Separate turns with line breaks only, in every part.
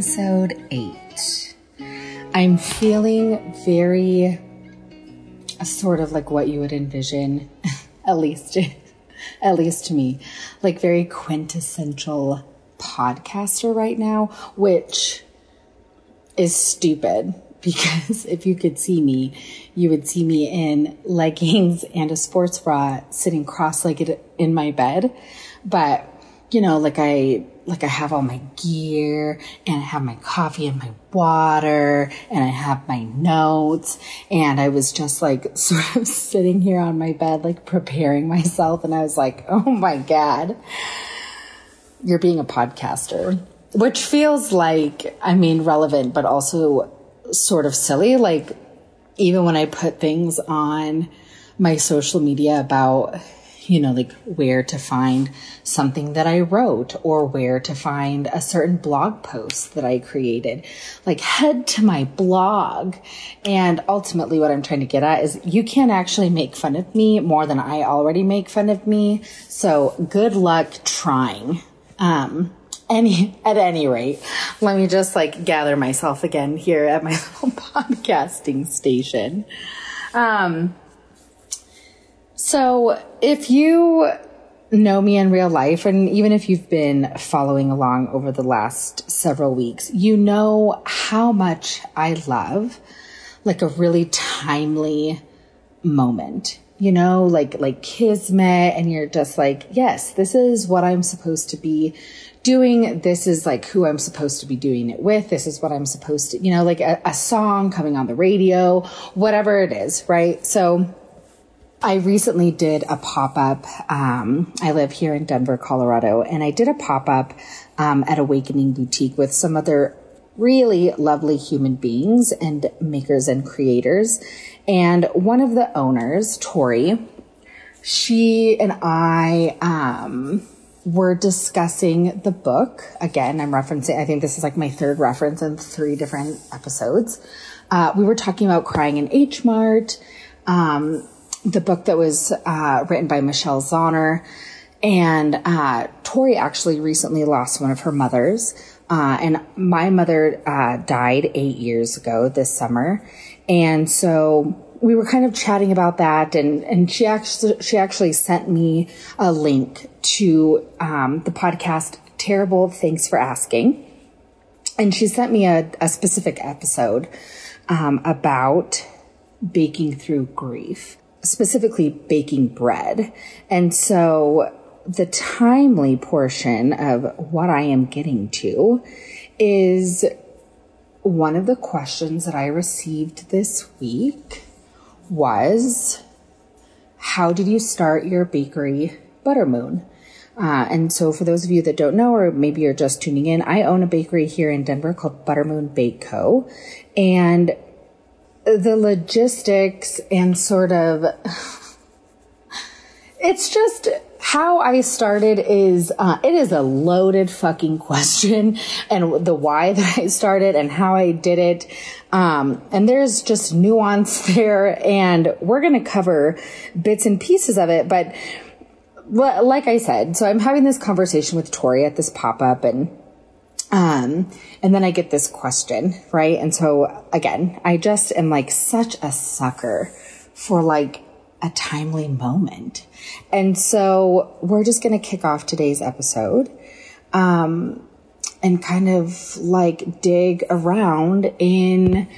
episode eight. I'm feeling very sort of like what you would envision, at least, at least to me, like very quintessential podcaster right now, which is stupid because if you could see me, you would see me in leggings and a sports bra sitting cross-legged in my bed. But, you know, like I, like I have all my gear and I have my coffee and my water and I have my notes and I was just like sort of sitting here on my bed, like preparing myself. And I was like, Oh my God, you're being a podcaster, which feels like, I mean, relevant, but also sort of silly. Like, even when I put things on my social media about, you know, like where to find something that I wrote or where to find a certain blog post that I created, like head to my blog. And ultimately what I'm trying to get at is you can't actually make fun of me more than I already make fun of me. So good luck trying. Um, any at any rate, let me just like gather myself again here at my little podcasting station. Um, so if you know me in real life, and even if you've been following along over the last several weeks, you know how much I love like a really timely moment you know, like, like kismet. And you're just like, yes, this is what I'm supposed to be doing. This is like who I'm supposed to be doing it with. This is what I'm supposed to, you know, like a, a song coming on the radio, whatever it is, right? So I recently did a pop up. Um, I live here in Denver, Colorado, and I did a pop up um, at Awakening Boutique with some other really lovely human beings and makers and creators. And one of the owners, Tori, she and I, um, were discussing the book. Again, I'm referencing, I think this is like my third reference in three different episodes. Uh, we were talking about Crying in H Mart, um, the book that was uh, written by Michelle Zauner. And uh, Tori actually recently lost one of her mothers. Uh, and my mother uh, died eight years ago this summer. And so we were kind of chatting about that and, and she actually, she actually sent me a link to, um, the podcast Terrible Thanks for Asking. And she sent me a, a specific episode, um, about baking through grief, specifically baking bread. And so the timely portion of what I am getting to is one of the questions that I received this week was how did you start your bakery Butter Moon? Uh, and so for those of you that don't know, or maybe you're just tuning in, I own a bakery here in Denver called Butter Moon Bake Co. And the logistics and sort of, it's just, how I started is uh, it is a loaded fucking question, and the why that I started and how I did it. Um, and there's just nuance there, and we're gonna cover bits and pieces of it. But like I said, so I'm having this conversation with Tori at this pop up, and um, and then I get this question, right? And so again, I just am like such a sucker for like a timely moment. And so we're just going to kick off today's episode. Um, and kind of like dig around in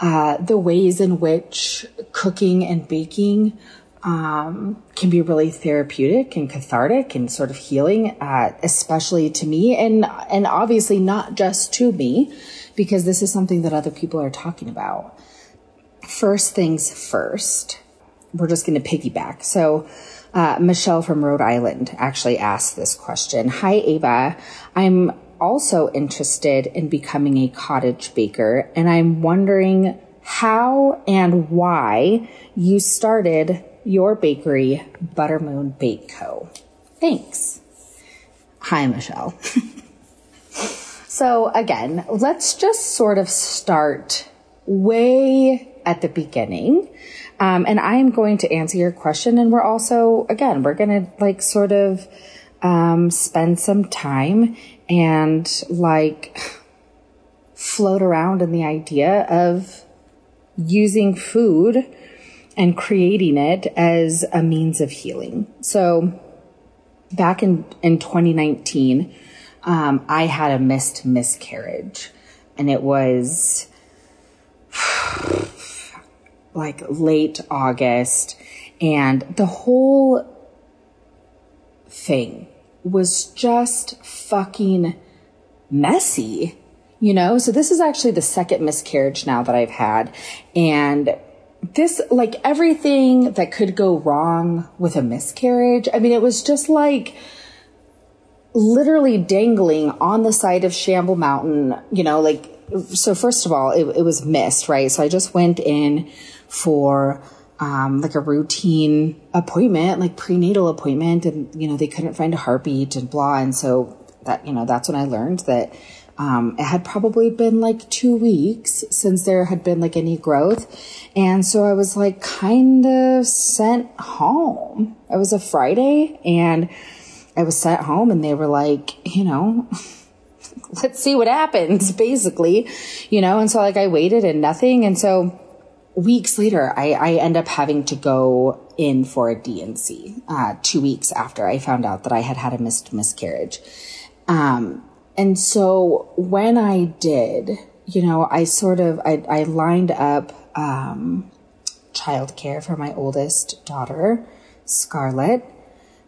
uh, the ways in which cooking and baking um, can be really therapeutic and cathartic and sort of healing, uh, especially to me, and and obviously not just to me, because this is something that other people are talking about. First things first we're just going to piggyback. So, uh, Michelle from Rhode Island actually asked this question. Hi, Ava. I'm also interested in becoming a cottage baker, and I'm wondering how and why you started your bakery, Butter Moon Bake Co. Thanks. Hi, Michelle. so, again, let's just sort of start way at the beginning. Um, and I am going to answer your question. And we're also, again, we're going to like sort of, um, spend some time and like float around in the idea of using food and creating it as a means of healing. So back in, in 2019, um, I had a missed miscarriage and it was like late August and the whole thing was just fucking messy, you know? So this is actually the second miscarriage now that I've had. And this, like everything that could go wrong with a miscarriage, I mean, it was just like, literally dangling on the side of Shamble Mountain, you know, like, so first of all, it, it was missed, right? So I just went in for, um, like a routine appointment, like prenatal appointment, and, you know, they couldn't find a heartbeat and blah. And so that, you know, that's when I learned that, um, it had probably been like two weeks since there had been like any growth. And so I was like kind of sent home. It was a Friday and, I was sent home and they were like, you know, let's see what happens, basically, you know, and so like I waited and nothing. And so weeks later, I, I end up having to go in for a D&C, uh, two weeks after I found out that I had had a missed miscarriage. Um, and so when I did, you know, I sort of, I, I lined up, um, childcare for my oldest daughter, Scarlett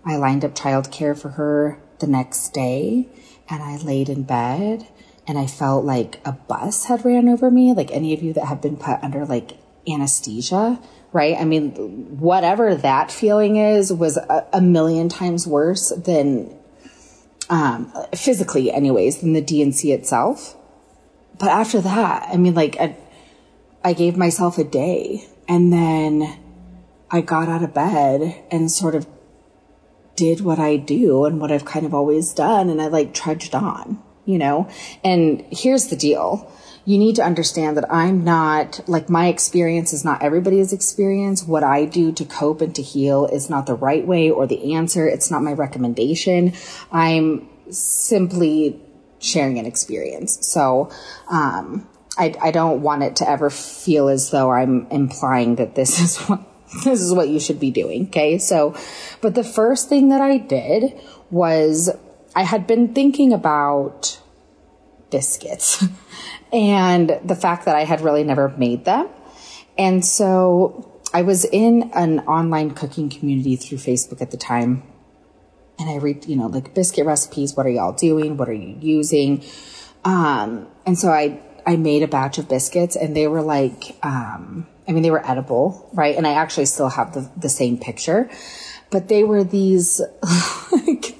I lined up childcare for her the next day and I laid in bed and I felt like a bus had ran over me. Like any of you that have been put under like anesthesia, right? I mean, whatever that feeling is was a, a million times worse than, um, physically anyways, than the D&C itself. But after that, I mean, like, I, I gave myself a day and then I got out of bed and sort of did what I do and what I've kind of always done. And I like trudged on, you know? And here's the deal. You need to understand that I'm not, like, my experience is not everybody's experience. What I do to cope and to heal is not the right way or the answer. It's not my recommendation. I'm simply sharing an experience. So, um, I, I don't want it to ever feel as though I'm implying that this is what this is what you should be doing. Okay. So, but the first thing that I did was I had been thinking about biscuits and the fact that I had really never made them. And so I was in an online cooking community through Facebook at the time. And I read, you know, like biscuit recipes. What are y'all doing? What are you using? Um, and so I, I made a batch of biscuits and they were like, um, I mean, they were edible, right? And I actually still have the, the same picture, but they were these, like,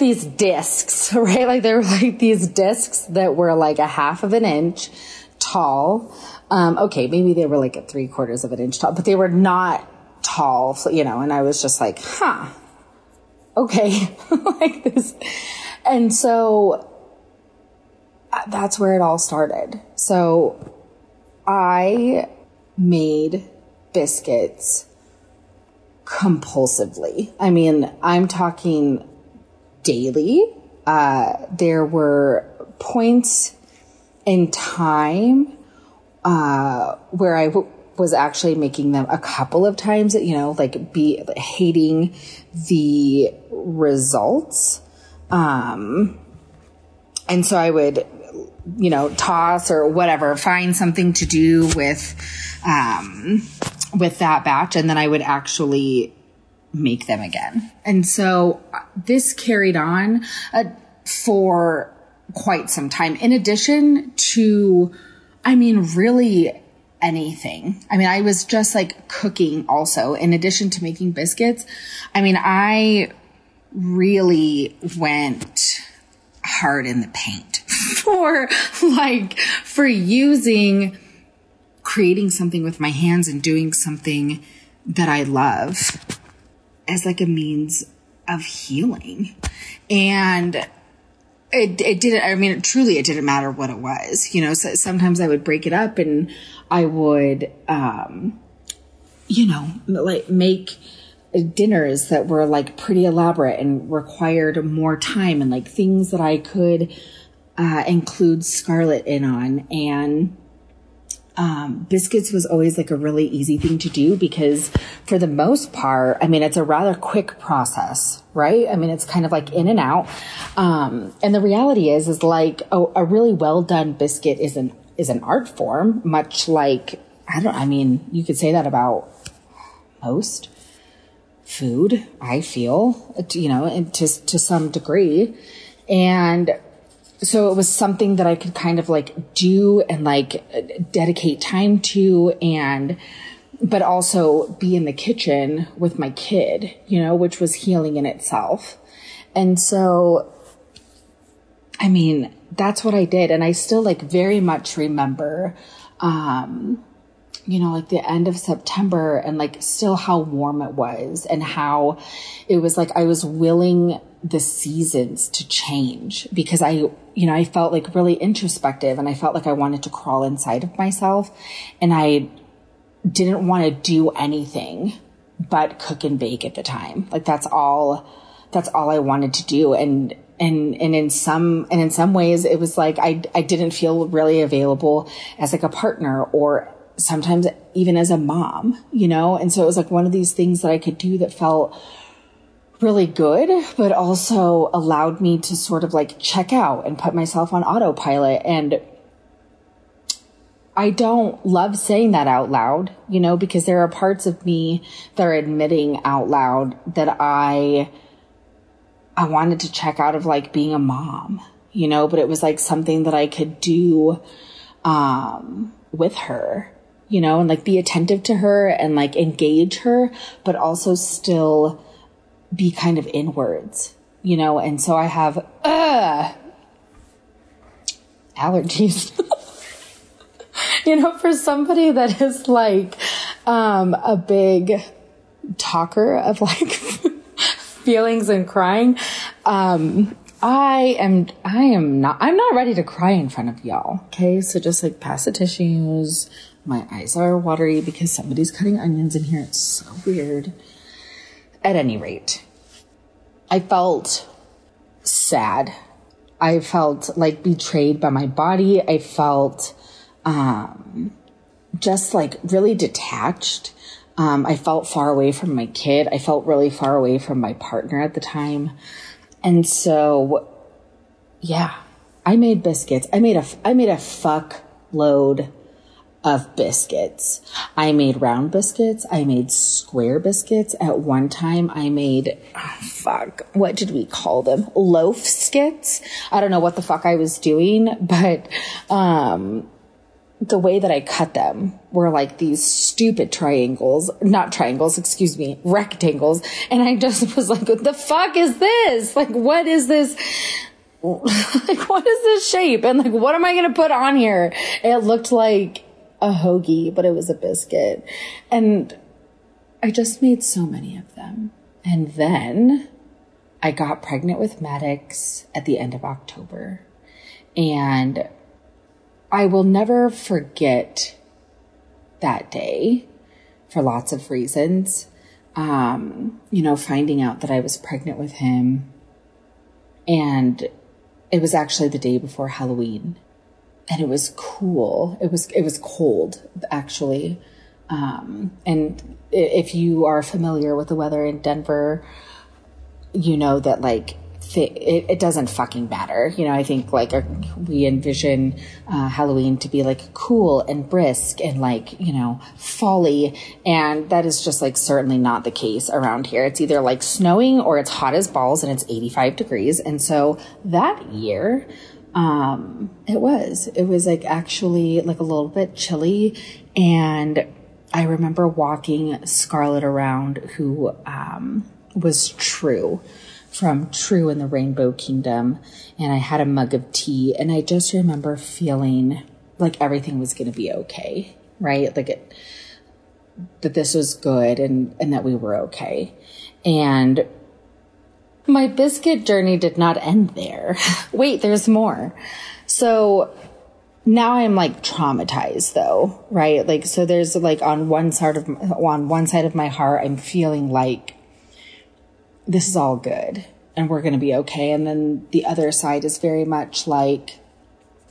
these discs, right? Like they were like these discs that were like a half of an inch tall. Um, okay, maybe they were like a three quarters of an inch tall, but they were not tall, you know, and I was just like, huh, okay, like this. And so uh, that's where it all started. So I made biscuits compulsively. I mean, I'm talking daily. Uh, there were points in time uh, where I w- was actually making them a couple of times, you know, like be hating the results. Um, and so I would you know, toss or whatever, find something to do with, um, with that batch. And then I would actually make them again. And so uh, this carried on uh, for quite some time. In addition to, I mean, really anything. I mean, I was just like cooking also in addition to making biscuits. I mean, I really went hard in the paint for like, for using creating something with my hands and doing something that I love as like a means of healing. And it, it didn't, I mean, it, truly, it didn't matter what it was. You know, so sometimes I would break it up and I would, um, you know, like make, dinners that were like pretty elaborate and required more time and like things that I could uh, include Scarlett in on. And um, biscuits was always like a really easy thing to do because for the most part, I mean, it's a rather quick process, right? I mean, it's kind of like in and out. Um, and the reality is, is like a, a really well done biscuit is an, is an art form, much like, I don't, I mean, you could say that about most food, I feel, you know, and to, to some degree. And so it was something that I could kind of like do and like dedicate time to and, but also be in the kitchen with my kid, you know, which was healing in itself. And so, I mean, that's what I did. And I still like very much remember, um, you know, like the end of September and like still how warm it was and how it was like I was willing the seasons to change because I, you know, I felt like really introspective and I felt like I wanted to crawl inside of myself and I didn't want to do anything but cook and bake at the time. Like that's all, that's all I wanted to do. And, and, and in some, and in some ways it was like I, I didn't feel really available as like a partner or sometimes even as a mom, you know? And so it was like one of these things that I could do that felt really good, but also allowed me to sort of like check out and put myself on autopilot. And I don't love saying that out loud, you know, because there are parts of me that are admitting out loud that I, I wanted to check out of like being a mom, you know, but it was like something that I could do, um, with her, you know, and like be attentive to her and like engage her, but also still, be kind of inwards, you know, and so I have uh, allergies. you know, for somebody that is like um, a big talker of like feelings and crying, um, I am I am not I'm not ready to cry in front of y'all. Okay, so just like pass the tissues. My eyes are watery because somebody's cutting onions in here. It's so weird. At any rate, I felt sad. I felt like betrayed by my body. I felt um, just like really detached. Um, I felt far away from my kid. I felt really far away from my partner at the time. And so, yeah, I made biscuits. I made a, I made a fuck load of biscuits. I made round biscuits. I made square biscuits. At one time, I made, oh, fuck, what did we call them? Loaf skits. I don't know what the fuck I was doing, but, um, the way that I cut them were like these stupid triangles, not triangles, excuse me, rectangles. And I just was like, what the fuck is this? Like, what is this? like, what is this shape? And like, what am I going to put on here? It looked like a hoagie, but it was a biscuit. And I just made so many of them. And then I got pregnant with Maddox at the end of October. And I will never forget that day for lots of reasons. Um, you know, finding out that I was pregnant with him. And it was actually the day before Halloween and it was cool. It was it was cold actually. Um, and if you are familiar with the weather in Denver, you know that like it, it, doesn't fucking matter. You know, I think like we envision uh, Halloween to be like cool and brisk and like you know folly, and that is just like certainly not the case around here. It's either like snowing or it's hot as balls and it's 85 degrees, and so that year um, it was. It was like actually like a little bit chilly. And I remember walking Scarlett around, who um, was True from True in the Rainbow Kingdom. And I had a mug of tea. And I just remember feeling like everything was going to be okay, right? Like it, that this was good and, and that we were okay. And my biscuit journey did not end there. Wait, there's more. So now I'm like traumatized though, right? Like, so there's like on one side of, on one side of my heart, I'm feeling like this is all good and we're going to be okay. And then the other side is very much like,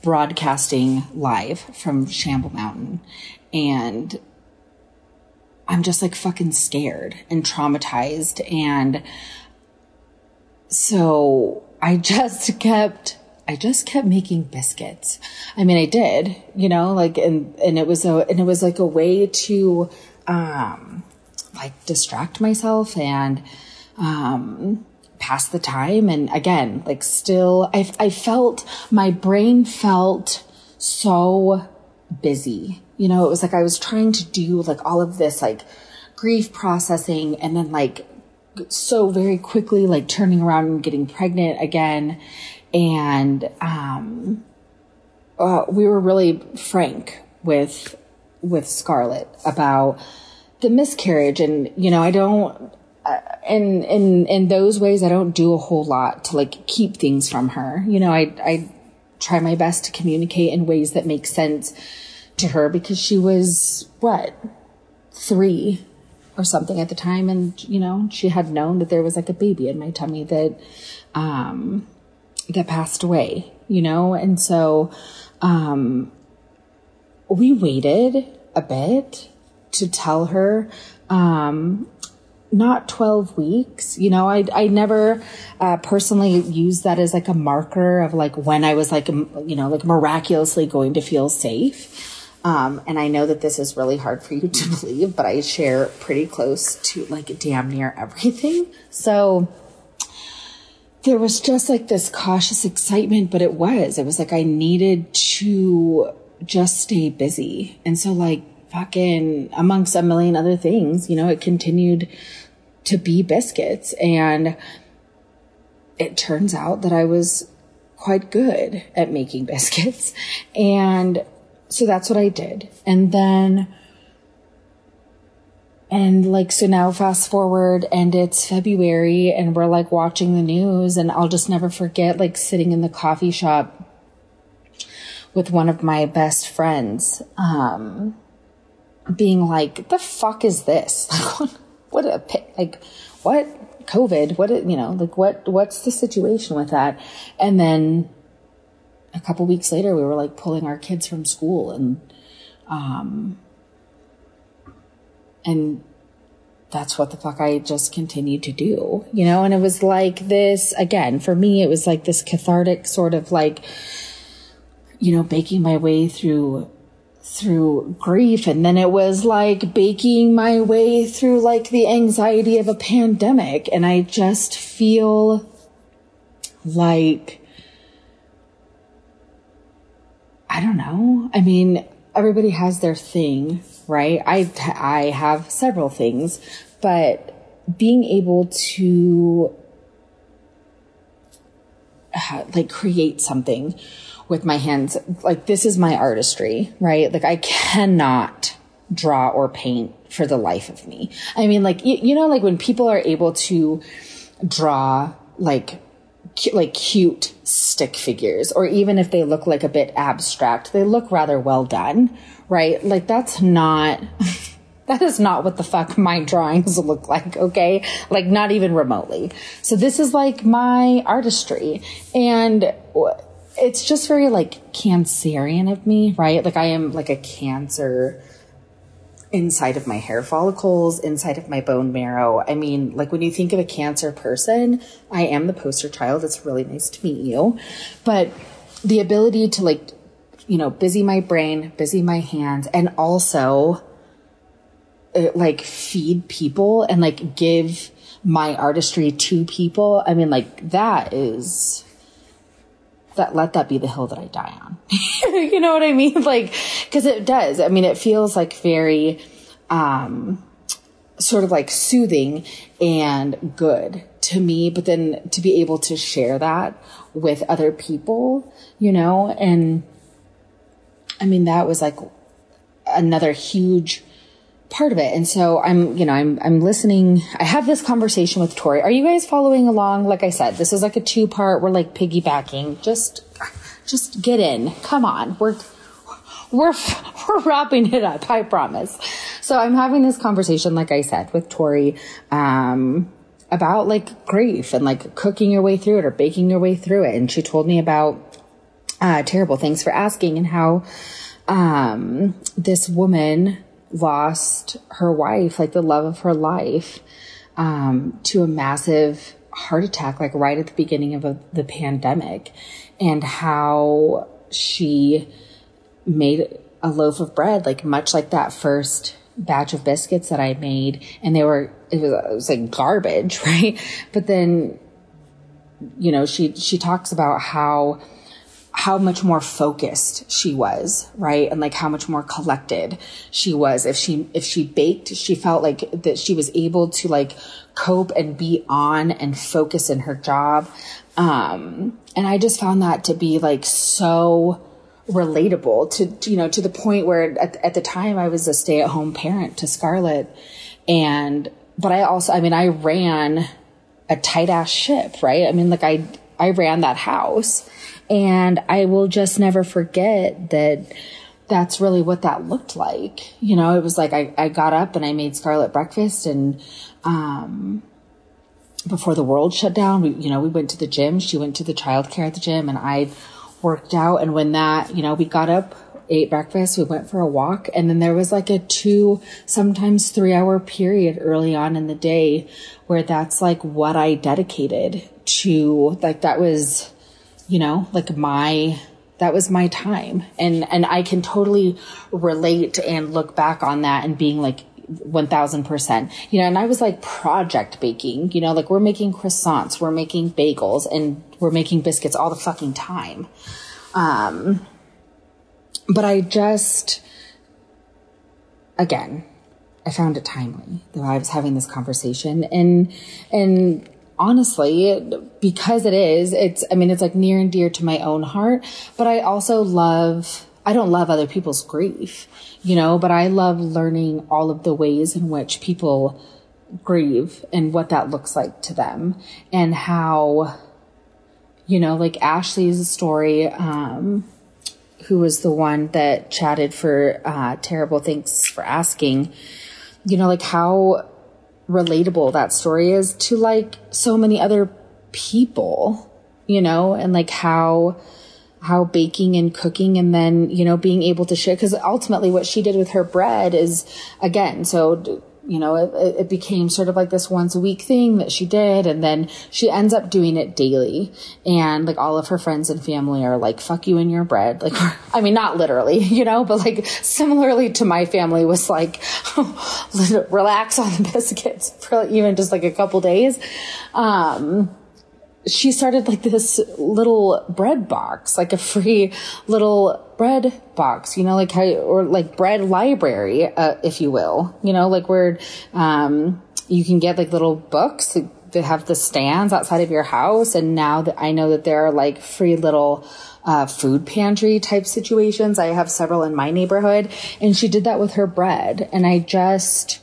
broadcasting live from Shamble Mountain. And I'm just like fucking scared and traumatized. And so I just kept I just kept making biscuits. I mean, I did, you know, like, and, and it was a, and it was like a way to, um, like distract myself and, um, pass the time. And again, like still, I, I felt, my brain felt so busy. You know, it was like I was trying to do like all of this, like grief processing and then like so very quickly, like turning around and getting pregnant again and um, uh, we were really frank with with Scarlett about the miscarriage, and you know, I don't. In in in those ways, I don't do a whole lot to like keep things from her. You know, I I try my best to communicate in ways that make sense to her because she was what three or something at the time and you know she had known that there was like a baby in my tummy that um that passed away, you know? And so, um, we waited a bit to tell her, um, not 12 weeks. You know, I, I never, uh, personally used that as like a marker of like when I was like, you know, like miraculously going to feel safe. Um, and I know that this is really hard for you to believe, but I share pretty close to like damn near everything. So, there was just like this cautious excitement, but it was, it was like I needed to just stay busy. And so like fucking amongst a million other things, you know, it continued to be biscuits. And it turns out that I was quite good at making biscuits. And so that's what I did. And then and like, so now fast forward and it's February and we're like watching the news and I'll just never forget like sitting in the coffee shop with one of my best friends, um, being like, the fuck is this? Like what a, like, what? COVID? What, you know, like what, what's the situation with that? And then a couple weeks later, we were like pulling our kids from school and, um, and that's what the fuck I just continued to do, you know? And it was like this, again, for me, it was like this cathartic sort of like, you know, baking my way through, through grief. And then it was like baking my way through like the anxiety of a pandemic. And I just feel like, I don't know. I mean, everybody has their thing right? I, I have several things, but being able to uh, like create something with my hands, like this is my artistry, right? Like I cannot draw or paint for the life of me. I mean, like, you, you know, like when people are able to draw like like cute stick figures, or even if they look like a bit abstract, they look rather well done, right? Like that's not, that is not what the fuck my drawings look like, okay? Like not even remotely. So this is like my artistry and it's just very like cancerian of me, right? Like I am like a cancer inside of my hair follicles, inside of my bone marrow. I mean, like when you think of a cancer person, I am the poster child. It's really nice to meet you. But the ability to like, you know, busy my brain, busy my hands, and also uh, like feed people and like give my artistry to people. I mean, like that is that let that be the hill that I die on. you know what I mean? Like, cause it does. I mean, it feels like very, um, sort of like soothing and good to me, but then to be able to share that with other people, you know, and I mean, that was like another huge part of it. And so I'm, you know, I'm, I'm listening. I have this conversation with Tori. Are you guys following along? Like I said, this is like a two part. We're like piggybacking. Just, just get in. Come on. We're, we're, we're wrapping it up. I promise. So I'm having this conversation, like I said, with Tori, um, about like grief and like cooking your way through it or baking your way through it. And she told me about uh, terrible thanks for asking and how um, this woman lost her wife, like the love of her life, um, to a massive heart attack, like right at the beginning of a, the pandemic, and how she made a loaf of bread, like much like that first batch of biscuits that I made, and they were it was, it was like garbage, right? But then, you know, she she talks about how how much more focused she was, right? And like how much more collected she was. If she, if she baked, she felt like that she was able to like cope and be on and focus in her job. Um, and I just found that to be like so relatable to, you know, to the point where at, at the time I was a stay at home parent to Scarlett. And, but I also, I mean, I ran a tight ass ship, right? I mean, like I, I ran that house and I will just never forget that that's really what that looked like. You know, it was like I, I got up and I made Scarlett breakfast and, um, before the world shut down, we, you know, we went to the gym. She went to the childcare at the gym and I worked out. And when that, you know, we got up, ate breakfast, we went for a walk. And then there was like a two, sometimes three hour period early on in the day where that's like what I dedicated to, like that was, you know, like my, that was my time. And, and I can totally relate and look back on that and being like, 1000%. You know, and I was like project baking, you know, like we're making croissants, we're making bagels, and we're making biscuits all the fucking time. Um, but I just, again, I found it timely that I was having this conversation and, and honestly, because it is, it's, I mean, it's like near and dear to my own heart, but I also love, I don't love other people's grief, you know, but I love learning all of the ways in which people grieve and what that looks like to them and how, you know, like Ashley's story, um, who was the one that chatted for, uh, terrible thanks for asking, you know, like how relatable that story is to like so many other people, you know, and like how, how baking and cooking and then, you know, being able to share. Cause ultimately what she did with her bread is again, so you know, it, it, became sort of like this once a week thing that she did. And then she ends up doing it daily. And like all of her friends and family are like, fuck you and your bread. Like, I mean, not literally, you know, but like similarly to my family was like, relax on the biscuits for even just like a couple days. Um, she started like this little bread box, like a free little bread box, you know, like how, or like bread library, uh, if you will, you know, like where, um, you can get like little books that have the stands outside of your house. And now that I know that there are like free little, uh, food pantry type situations. I have several in my neighborhood and she did that with her bread. And I just,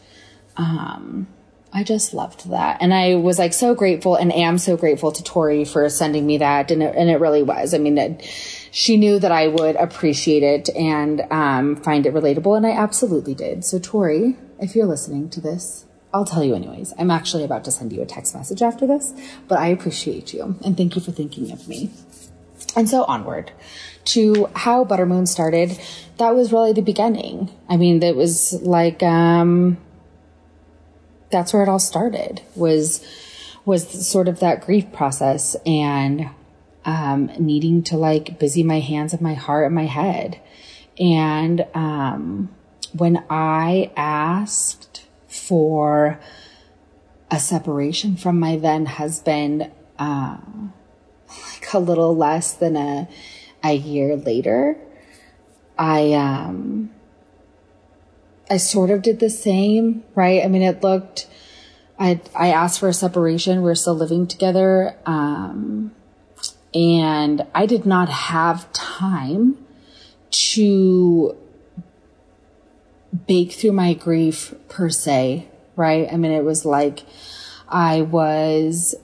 um, I just loved that. And I was like so grateful and am so grateful to Tori for sending me that. And it, and it really was. I mean, it, she knew that I would appreciate it and um, find it relatable. And I absolutely did. So, Tori, if you're listening to this, I'll tell you anyways. I'm actually about to send you a text message after this, but I appreciate you and thank you for thinking of me. And so onward to how Butter Moon started. That was really the beginning. I mean, that was like, um, that's where it all started was was sort of that grief process and um, needing to like busy my hands and my heart and my head. And um, when I asked for a separation from my then husband, uh, like a little less than a a year later, I um I sort of did the same, right? I mean, it looked, I, I asked for a separation. We're still living together. Um, and I did not have time to bake through my grief per se, right? I mean, it was like I was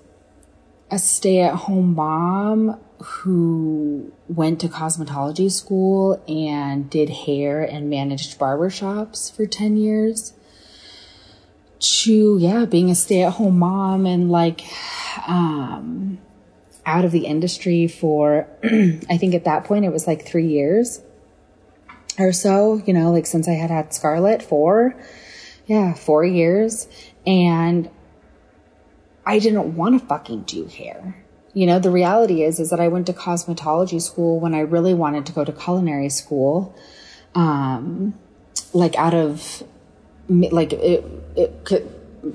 a stay at home mom who went to cosmetology school and did hair and managed barbershops for 10 years to, yeah, being a stay at home mom and like, um, out of the industry for, I think at that point it was like three years or so, you know, like since I had had Scarlett, four, yeah, four years. And I didn't want to fucking do hair. You know, the reality is, is that I went to cosmetology school when I really wanted to go to culinary school. Um, like out of, like it, it could,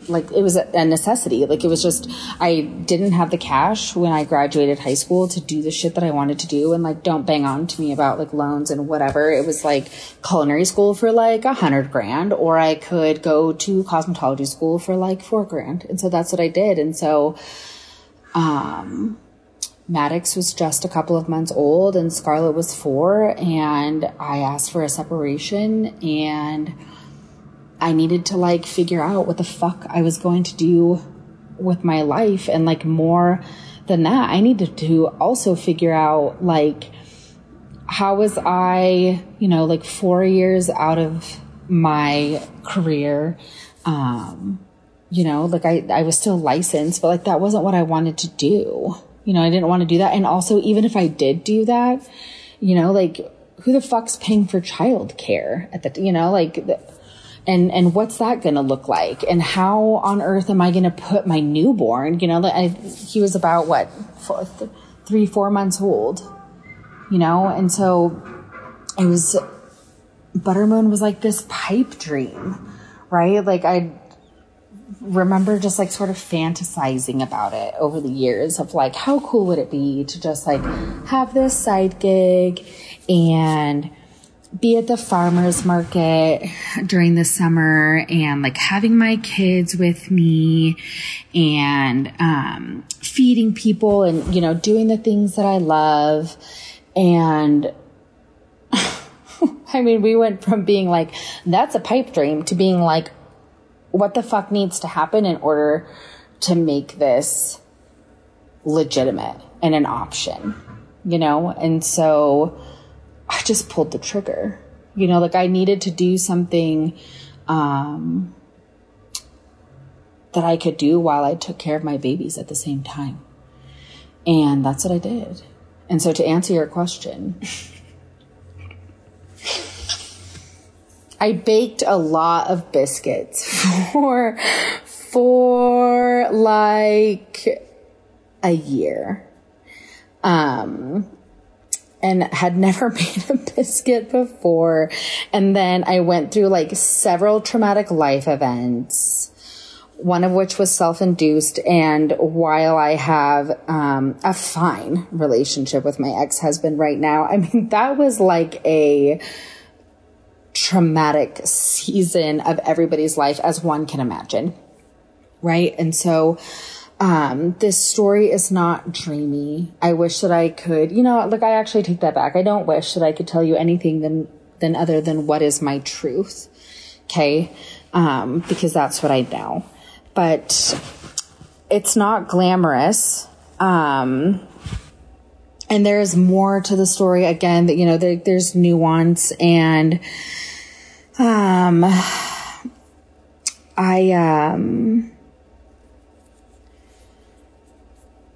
like it was a necessity. Like it was just, I didn't have the cash when I graduated high school to do the shit that I wanted to do. And like, don't bang on to me about like loans and whatever. It was like culinary school for like a hundred grand, or I could go to cosmetology school for like four grand. And so that's what I did. And so, um, Maddox was just a couple of months old and Scarlett was four and I asked for a separation and I needed to like figure out what the fuck I was going to do with my life. And like more than that, I needed to also figure out like, how was I, you know, like four years out of my career? Um, you know, like I, I was still licensed, but like that wasn't what I wanted to do. You know, I didn't want to do that. And also, even if I did do that, you know, like who the fuck's paying for childcare at the, you know, like, the, and and what's that going to look like and how on earth am i going to put my newborn you know I, he was about what four, th- three four months old you know and so it was butter moon was like this pipe dream right like i remember just like sort of fantasizing about it over the years of like how cool would it be to just like have this side gig and be at the farmers market during the summer and like having my kids with me and um, feeding people and you know doing the things that I love. And I mean we went from being like that's a pipe dream to being like what the fuck needs to happen in order to make this legitimate and an option you know and so I just pulled the trigger. You know, like I needed to do something um, that I could do while I took care of my babies at the same time. And that's what I did. And so to answer your question, I baked a lot of biscuits for for like a year. Um and had never made a biscuit before. And then I went through like several traumatic life events, one of which was self induced. And while I have um, a fine relationship with my ex husband right now, I mean, that was like a traumatic season of everybody's life, as one can imagine. Right. And so, um, this story is not dreamy. I wish that I could, you know, like I actually take that back. I don't wish that I could tell you anything than, than other than what is my truth. Okay. Um, because that's what I know. But it's not glamorous. Um, and there's more to the story again that, you know, there, there's nuance and, um, I, um,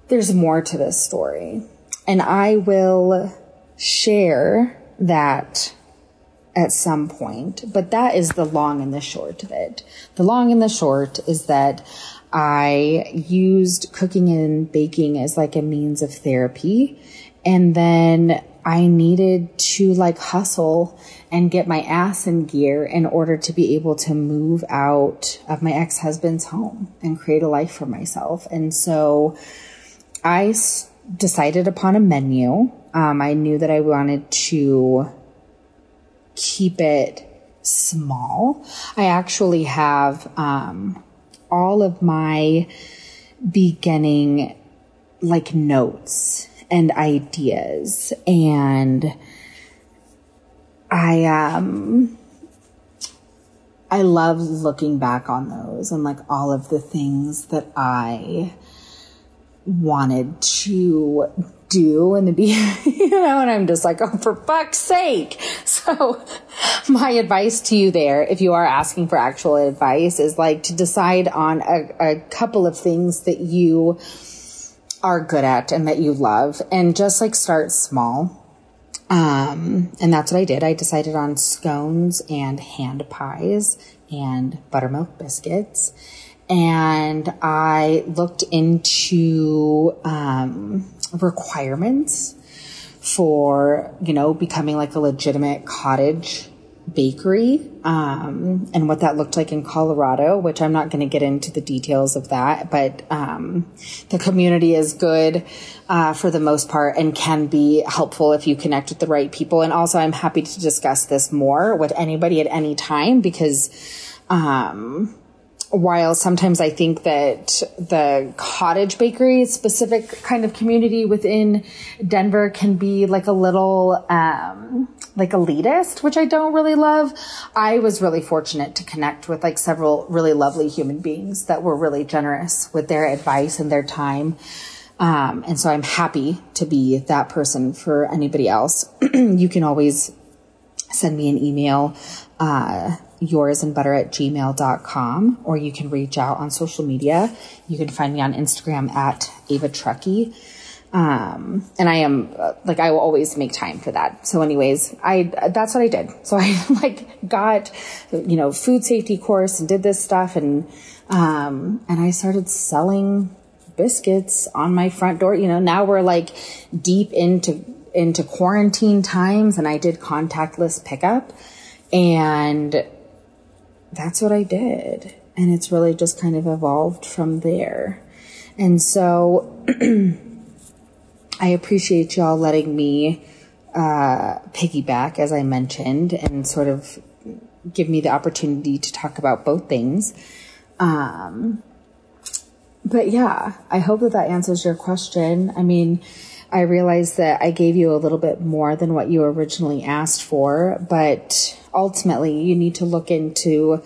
there's more to this story. And I will share that at some point. But that is the long and the short of it. The long and the short is that I used cooking and baking as like a means of therapy. And then I needed to like hustle and get my ass in gear in order to be able to move out of my ex husband's home and create a life for myself. And so, I s- decided upon a menu. Um, I knew that I wanted to keep it small. I actually have um, all of my beginning like notes and ideas and I um I love looking back on those and like all of the things that I wanted to do in the you know, and I'm just like, oh, for fuck's sake. So my advice to you there, if you are asking for actual advice, is like to decide on a, a couple of things that you are good at and that you love and just like start small. Um, and that's what I did. I decided on scones and hand pies and buttermilk biscuits. And I looked into, um, requirements for, you know, becoming like a legitimate cottage bakery um, and what that looked like in Colorado, which I'm not going to get into the details of that, but um, the community is good uh, for the most part and can be helpful if you connect with the right people. And also, I'm happy to discuss this more with anybody at any time because. Um, while sometimes I think that the cottage bakery specific kind of community within Denver can be like a little, um, like elitist, which I don't really love. I was really fortunate to connect with like several really lovely human beings that were really generous with their advice and their time. Um, and so I'm happy to be that person for anybody else. you can always send me an email. Uh, yours and butter at gmail.com, or you can reach out on social media. You can find me on Instagram at Ava Truckee. Um, and I am like, I will always make time for that. So anyways, I, that's what I did. So I like got, you know, food safety course and did this stuff and, um, and I started selling biscuits on my front door. You know, now we're like deep into, into quarantine times and I did contactless pickup and that's what I did. And it's really just kind of evolved from there. And so I appreciate y'all letting me uh, piggyback, as I mentioned, and sort of give me the opportunity to talk about both things. Um, but yeah, I hope that that answers your question. I mean, I realize that I gave you a little bit more than what you originally asked for, but ultimately you need to look into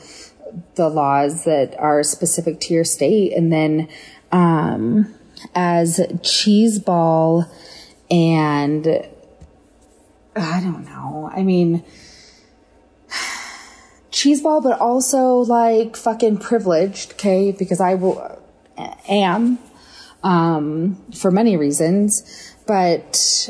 the laws that are specific to your state. And then, um, as cheese ball and I don't know. I mean, cheese ball, but also like fucking privileged. Okay. Because I will, am, um, for many reasons, but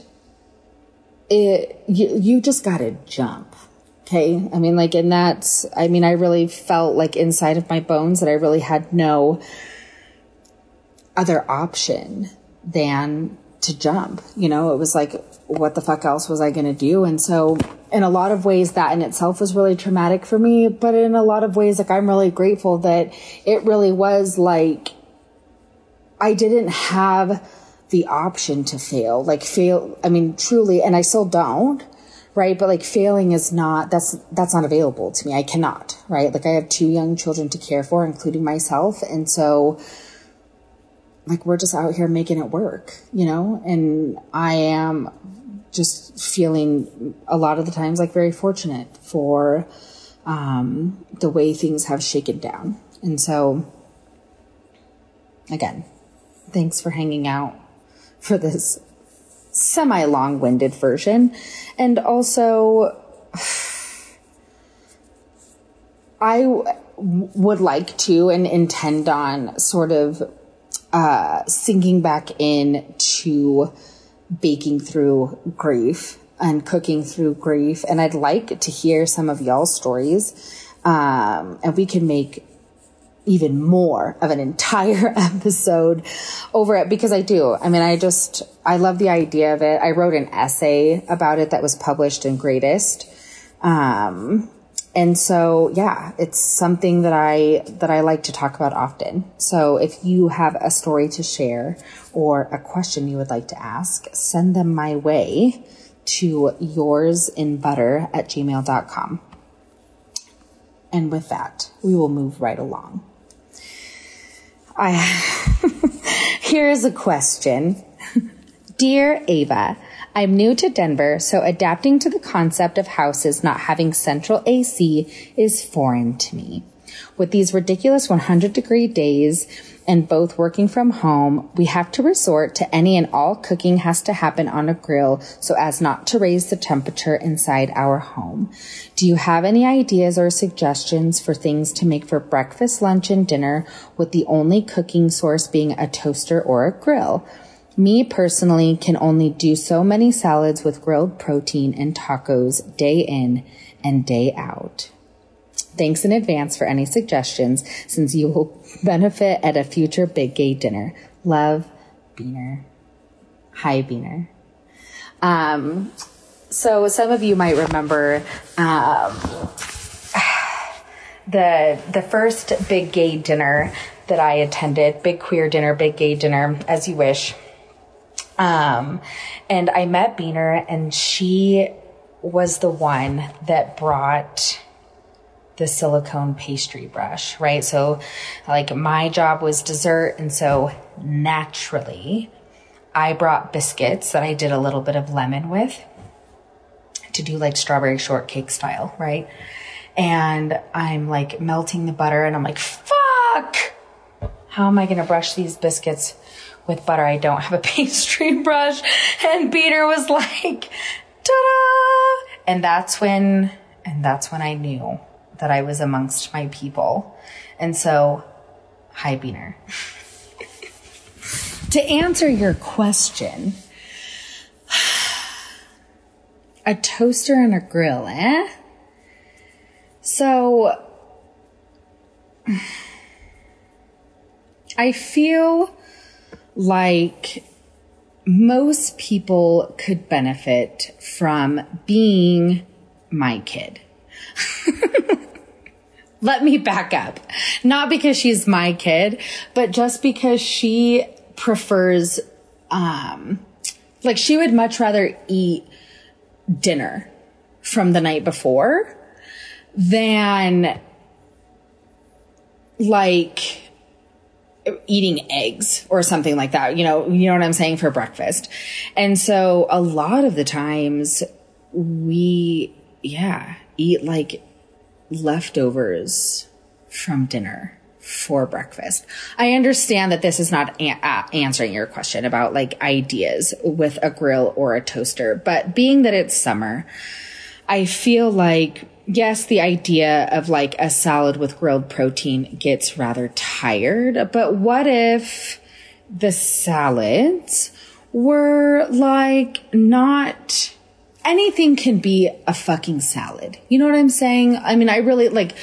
it, you, you just gotta jump. Okay. I mean, like, and that's, I mean, I really felt like inside of my bones that I really had no other option than to jump. You know, it was like, what the fuck else was I going to do? And so, in a lot of ways, that in itself was really traumatic for me. But in a lot of ways, like, I'm really grateful that it really was like, I didn't have the option to fail. Like, fail, I mean, truly, and I still don't right? But like failing is not, that's, that's not available to me. I cannot, right? Like I have two young children to care for, including myself. And so, like, we're just out here making it work, you know? And I am just feeling a lot of the times like very fortunate for, um, the way things have shaken down. And so, again, thanks for hanging out for this semi long winded version. And also, I w- would like to and intend on sort of uh, sinking back in to baking through grief and cooking through grief. And I'd like to hear some of y'all's stories. Um, and we can make even more of an entire episode over it because I do. I mean, I just, I love the idea of it. I wrote an essay about it that was published in Greatist. Um, and so, yeah, it's something that I, that I like to talk about often. So if you have a story to share or a question you would like to ask, send them my way to yoursinbutter at gmail.com. And with that, we will move right along. I, here's a question. Dear Ava, I'm new to Denver, so adapting to the concept of houses not having central AC is foreign to me. With these ridiculous 100 degree days and both working from home, we have to resort to any and all cooking has to happen on a grill so as not to raise the temperature inside our home. Do you have any ideas or suggestions for things to make for breakfast, lunch, and dinner with the only cooking source being a toaster or a grill? Me personally can only do so many salads with grilled protein and tacos day in and day out. Thanks in advance for any suggestions since you will benefit at a future big gay dinner. Love, Beaner. Hi, Beaner. Um, so some of you might remember um, the the first big gay dinner that I attended, big queer dinner, big gay dinner, as you wish. Um, and I met Beaner, and she was the one that brought the silicone pastry brush, right? So, like, my job was dessert, and so naturally, I brought biscuits that I did a little bit of lemon with to do like strawberry shortcake style, right? And I'm like melting the butter, and I'm like, fuck! How am I gonna brush these biscuits with butter? I don't have a pastry brush. And Peter was like, ta-da! And that's when, and that's when I knew that I was amongst my people. And so, hi, Beaner. to answer your question, a toaster and a grill, eh? So, I feel like most people could benefit from being my kid. Let me back up. Not because she's my kid, but just because she prefers, um, like she would much rather eat dinner from the night before than like eating eggs or something like that. You know, you know what I'm saying for breakfast. And so a lot of the times we, yeah, eat like leftovers from dinner for breakfast. I understand that this is not a- uh, answering your question about like ideas with a grill or a toaster, but being that it's summer, I feel like yes, the idea of like a salad with grilled protein gets rather tired, but what if the salads were like not anything can be a fucking salad. You know what I'm saying? I mean, I really like,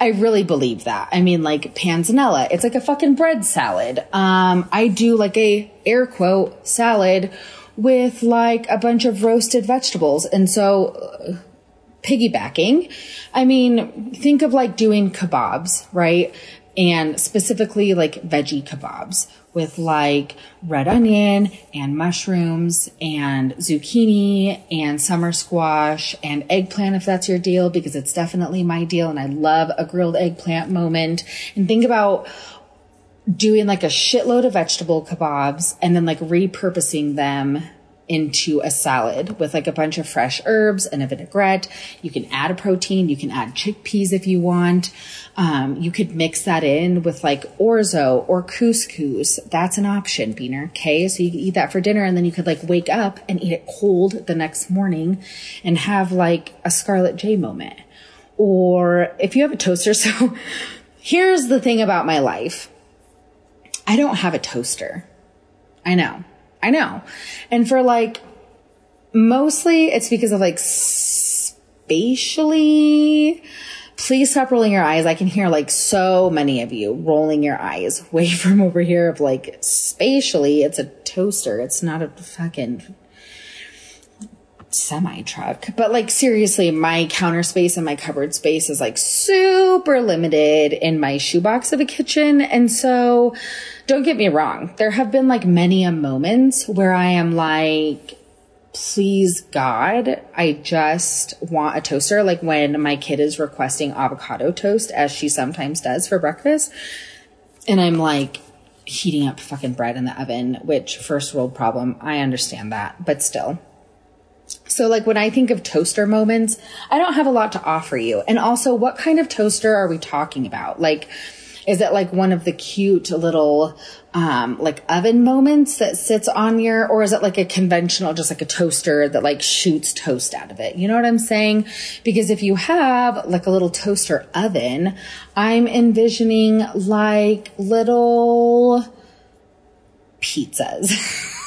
I really believe that. I mean, like panzanella, it's like a fucking bread salad. Um, I do like a air quote salad with like a bunch of roasted vegetables. And so, uh, piggybacking, I mean, think of like doing kebabs, right? And specifically like veggie kebabs with like red onion and mushrooms and zucchini and summer squash and eggplant if that's your deal because it's definitely my deal and I love a grilled eggplant moment. And think about doing like a shitload of vegetable kebabs and then like repurposing them into a salad with like a bunch of fresh herbs and a vinaigrette. You can add a protein. You can add chickpeas if you want. Um, you could mix that in with like orzo or couscous. That's an option, Beaner. Okay. So you can eat that for dinner and then you could like wake up and eat it cold the next morning and have like a Scarlett J moment. Or if you have a toaster. So here's the thing about my life. I don't have a toaster. I know. I know. And for like, mostly it's because of like spatially, please stop rolling your eyes. I can hear like so many of you rolling your eyes way from over here of like spatially, it's a toaster. It's not a fucking semi truck. But like seriously, my counter space and my cupboard space is like super limited in my shoebox of a kitchen. And so don't get me wrong. There have been like many a moments where I am like, please God, I just want a toaster. Like when my kid is requesting avocado toast, as she sometimes does for breakfast. And I'm like, heating up fucking bread in the oven, which first world problem. I understand that, but still. So like when I think of toaster moments, I don't have a lot to offer you. And also what kind of toaster are we talking about? Like, is it like one of the cute little, um, like oven moments that sits on your, or is it like a conventional, just like a toaster that like shoots toast out of it? You know what I'm saying? Because if you have like a little toaster oven, I'm envisioning like little pizzas.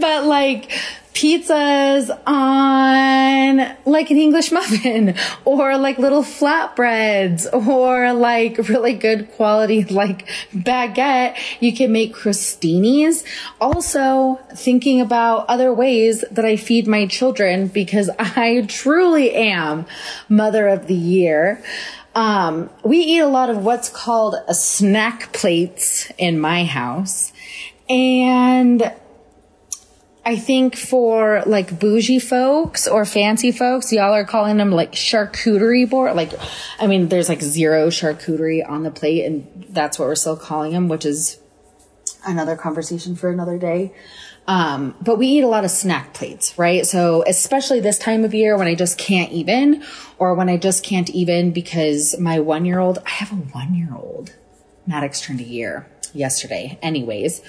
but like pizzas on like an English muffin or like little flatbreads or like really good quality like baguette. You can make crostinis. Also thinking about other ways that I feed my children because I truly am mother of the year. Um, we eat a lot of what's called a snack plates in my house. And I think for like bougie folks or fancy folks, y'all are calling them like charcuterie board. Like, I mean, there's like zero charcuterie on the plate, and that's what we're still calling them, which is another conversation for another day. Um, but we eat a lot of snack plates, right? So especially this time of year when I just can't even, or when I just can't even because my one year old, I have a one year old. Maddox turned a year yesterday. Anyways,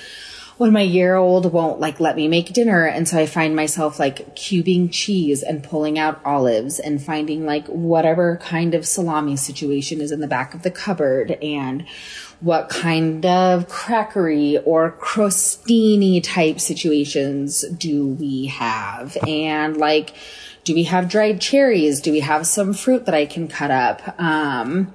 when my year old won't like let me make dinner. And so I find myself like cubing cheese and pulling out olives and finding like whatever kind of salami situation is in the back of the cupboard and what kind of crackery or crostini type situations do we have? And like, do we have dried cherries? Do we have some fruit that I can cut up? Um,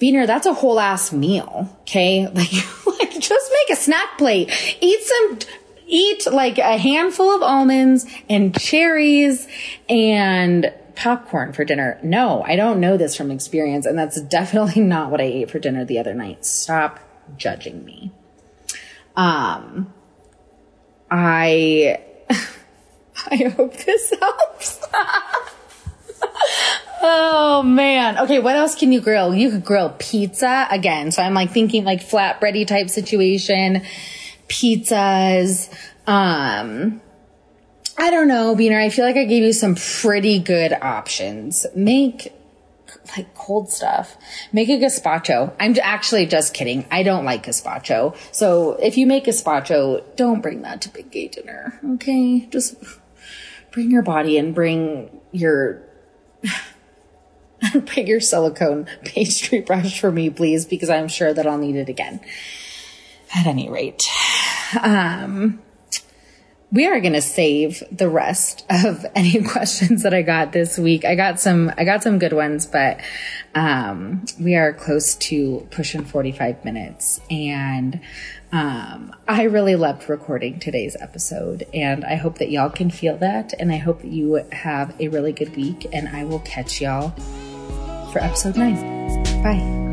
Beaner, that's a whole ass meal. Okay. Like, like just make a snack plate. Eat some, eat like a handful of almonds and cherries and popcorn for dinner. No, I don't know this from experience. And that's definitely not what I ate for dinner the other night. Stop judging me. Um, I, I hope this helps. Oh man. Okay, what else can you grill? You could grill pizza again. So I'm like thinking like flatbready type situation, pizzas. Um, I don't know, Beaner. I feel like I gave you some pretty good options. Make like cold stuff. Make a gazpacho. I'm actually just kidding. I don't like gazpacho. So if you make gazpacho, don't bring that to big gay dinner. Okay? Just bring your body and bring your bring your silicone pastry brush for me, please, because I'm sure that I'll need it again. At any rate, um, we are going to save the rest of any questions that I got this week. I got some, I got some good ones, but, um, we are close to pushing 45 minutes and, um, I really loved recording today's episode and I hope that y'all can feel that. And I hope that you have a really good week and I will catch y'all for episode nine. Bye.